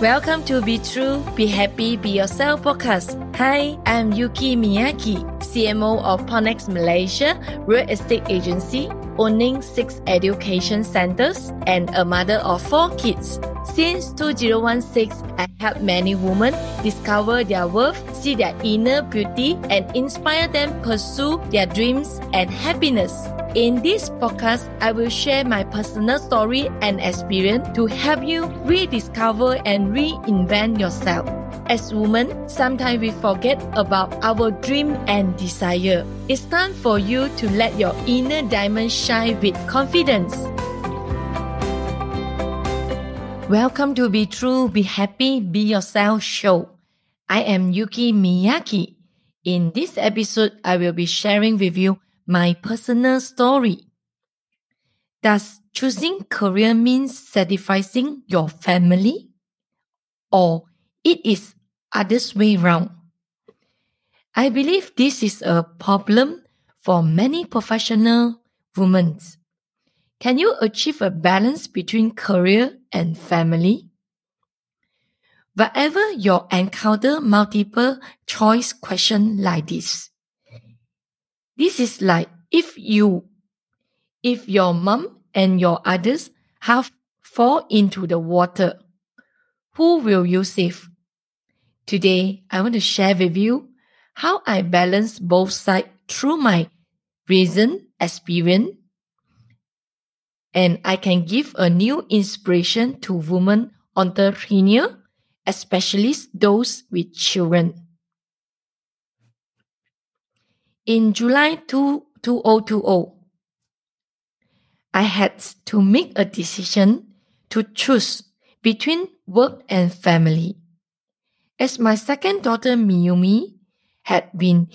Welcome to Be True, Be Happy, Be Yourself podcast. Hi, I'm Yuki Miyaki, CMO of PropNex Malaysia, real estate agency, owning six education centers and a mother of four kids. Since 2016, I help many women discover their worth, see their inner beauty, and inspire them pursue their dreams and happiness. In this podcast, I will share my personal story and experience to help you rediscover and reinvent yourself. As women, sometimes we forget about our dream and desire. It's time for you to let your inner diamond shine with confidence. Welcome to Be True, Be Happy, Be Yourself show. I am Yuki Miyaki. In this episode, I will be sharing with you my personal story. Does choosing career mean sacrificing your family? Or it is others way round? I believe this is a problem for many professional women. Can you achieve a balance between career and family? Wherever you encounter multiple choice question like this, this is like if you, if your mom and your others have fall into the water, who will you save? Today, I want to share with you how I balance both sides through my reason, experience, and I can give a new inspiration to women entrepreneurs, especially those with children. In July 2, 2020, I had to make a decision to choose between work and family. As my second daughter Miyumi had been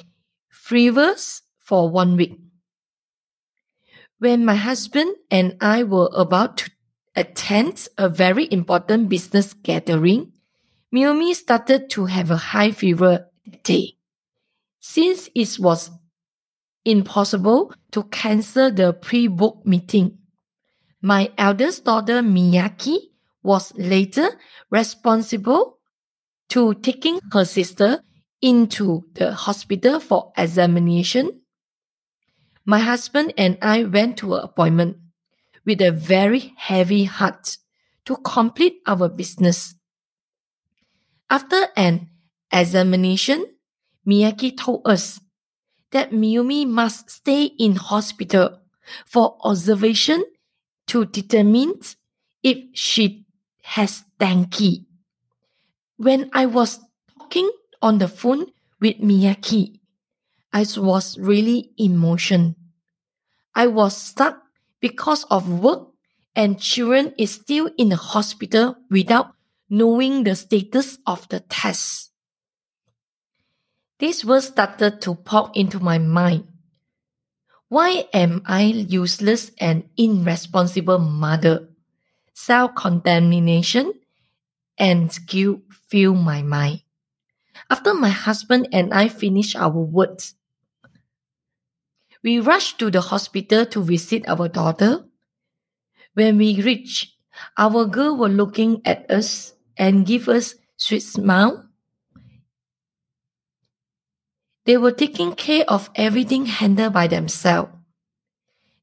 frivolous for one week. When my husband and I were about to attend a very important business gathering, Miyumi started to have a high fever that day. Since it was impossible to cancel the pre-booked meeting. My eldest daughter Miyaki was later responsible to taking her sister into the hospital for examination. My husband and I went to an appointment with a very heavy heart to complete our business. After an examination, Miyaki told us that Miyumi must stay in hospital for observation to determine if she has dengue. When I was talking on the phone with Miyaki, I was really emotional. I was stuck because of work and children is still in the hospital without knowing the status of the test. These words started to pop into my mind. Why am I useless and irresponsible mother? Self-contamination and guilt fill my mind. After my husband and I finished our words, we rushed to the hospital to visit our daughter. When we reached, our girl were looking at us and give us sweet smile they were taking care of everything handled by themselves.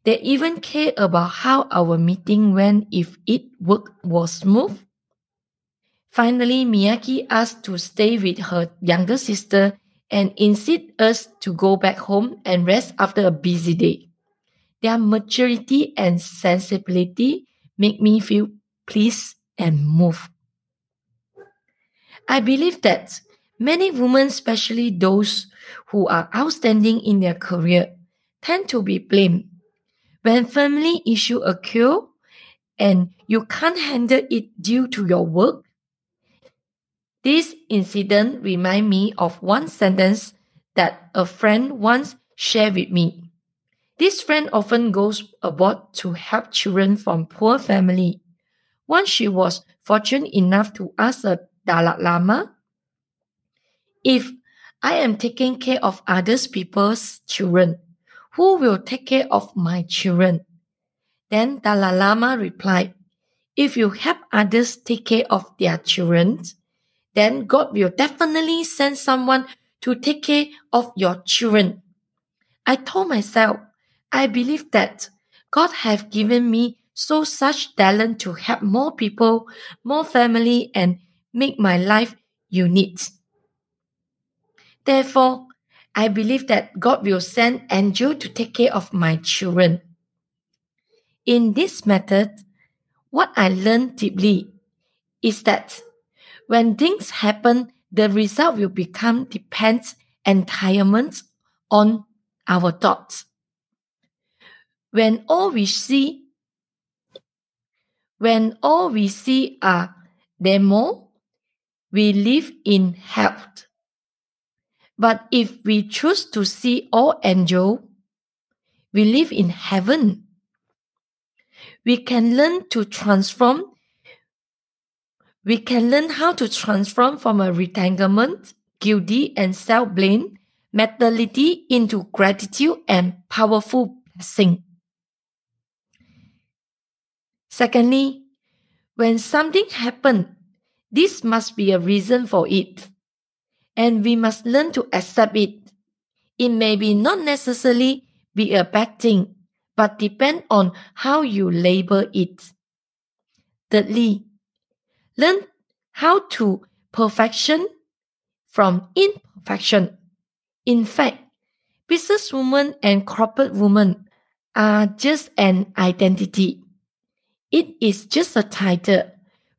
They even cared about how our meeting went if it work was smooth. Finally, Miyaki asked to stay with her younger sister and insist us to go back home and rest after a busy day. Their maturity and sensibility make me feel pleased and moved. I believe that many women, especially those who are outstanding in their career tend to be blamed. When family issue occur and you can't handle it due to your work, this incident remind me of one sentence that a friend once shared with me. This friend often goes abroad to help children from poor family. Once she was fortunate enough to ask a Dalai Lama if I am taking care of others people's children. Who will take care of my children? Then Dalai Lama replied, if you help others take care of their children, then God will definitely send someone to take care of your children. I told myself, I believe that God have given me so such talent to help more people, more family, and make my life unique. Therefore, I believe that God will send angel to take care of my children. In this method, what I learned deeply is that when things happen, the result will become depends entirely on our thoughts. When all we see, when all we see are demo, we live in health. But if we choose to see all angel, we live in heaven. We can learn to transform. We can learn how to transform from a retanglement, guilty and self-blame mentality into gratitude and powerful blessing. Secondly, when something happened, this must be a reason for it and we must learn to accept it. It may be not necessarily be a bad thing, but depend on how you label it. Thirdly, learn how to perfection from imperfection. In fact, businesswoman and corporate woman are just an identity. It is just a title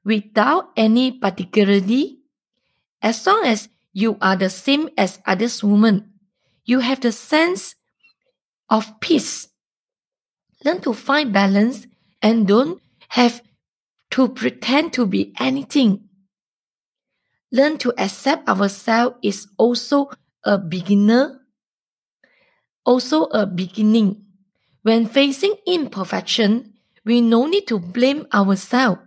without any particularity. As long as you are the same as others women. You have the sense of peace. Learn to find balance and don't have to pretend to be anything. Learn to accept ourselves is also a beginner, also a beginning. When facing imperfection, we no need to blame ourselves.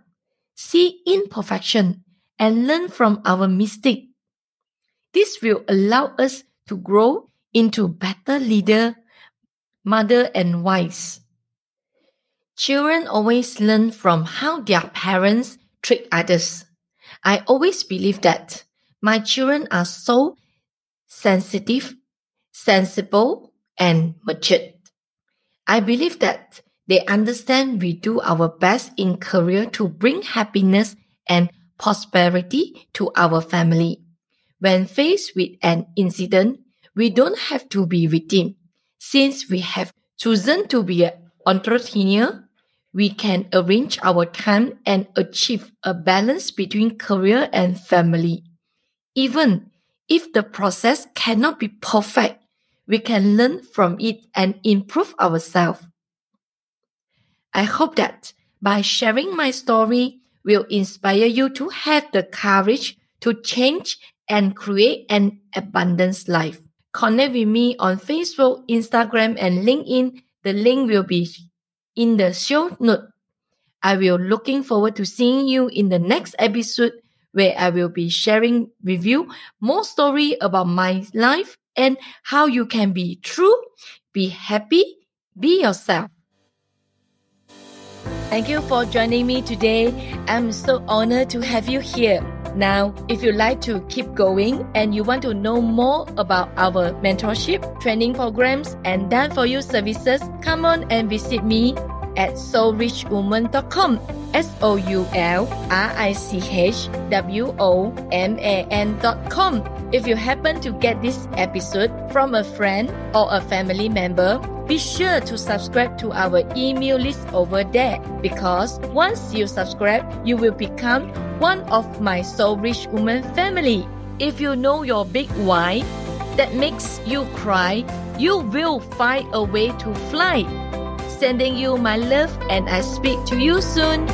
See imperfection and learn from our mistake this will allow us to grow into better leader, mother and wives. Children always learn from how their parents treat others. I always believe that my children are so sensitive, sensible, and matured. I believe that they understand we do our best in career to bring happiness and prosperity to our family. When faced with an incident, we don't have to be victim. Since we have chosen to be an entrepreneur, we can arrange our time and achieve a balance between career and family. Even if the process cannot be perfect, we can learn from it and improve ourselves. I hope that by sharing my story will inspire you to have the courage to change and create an abundance life. Connect with me on Facebook, Instagram, and LinkedIn. The link will be in the show note. I will looking forward to seeing you in the next episode where I will be sharing with you more story about my life and how you can be true, be happy, be yourself. Thank you for joining me today. I'm so honored to have you here. Now, if you'd like to keep going and you want to know more about our mentorship, training programs, and done for you services, come on and visit me at soulrichwoman.com. S O U L R I C H W O M A N.com. If you happen to get this episode from a friend or a family member, be sure to subscribe to our email list over there because once you subscribe, you will become one of my Soul Rich Woman family. If you know your big why that makes you cry, you will find a way to fly. Sending you my love and I speak to you soon.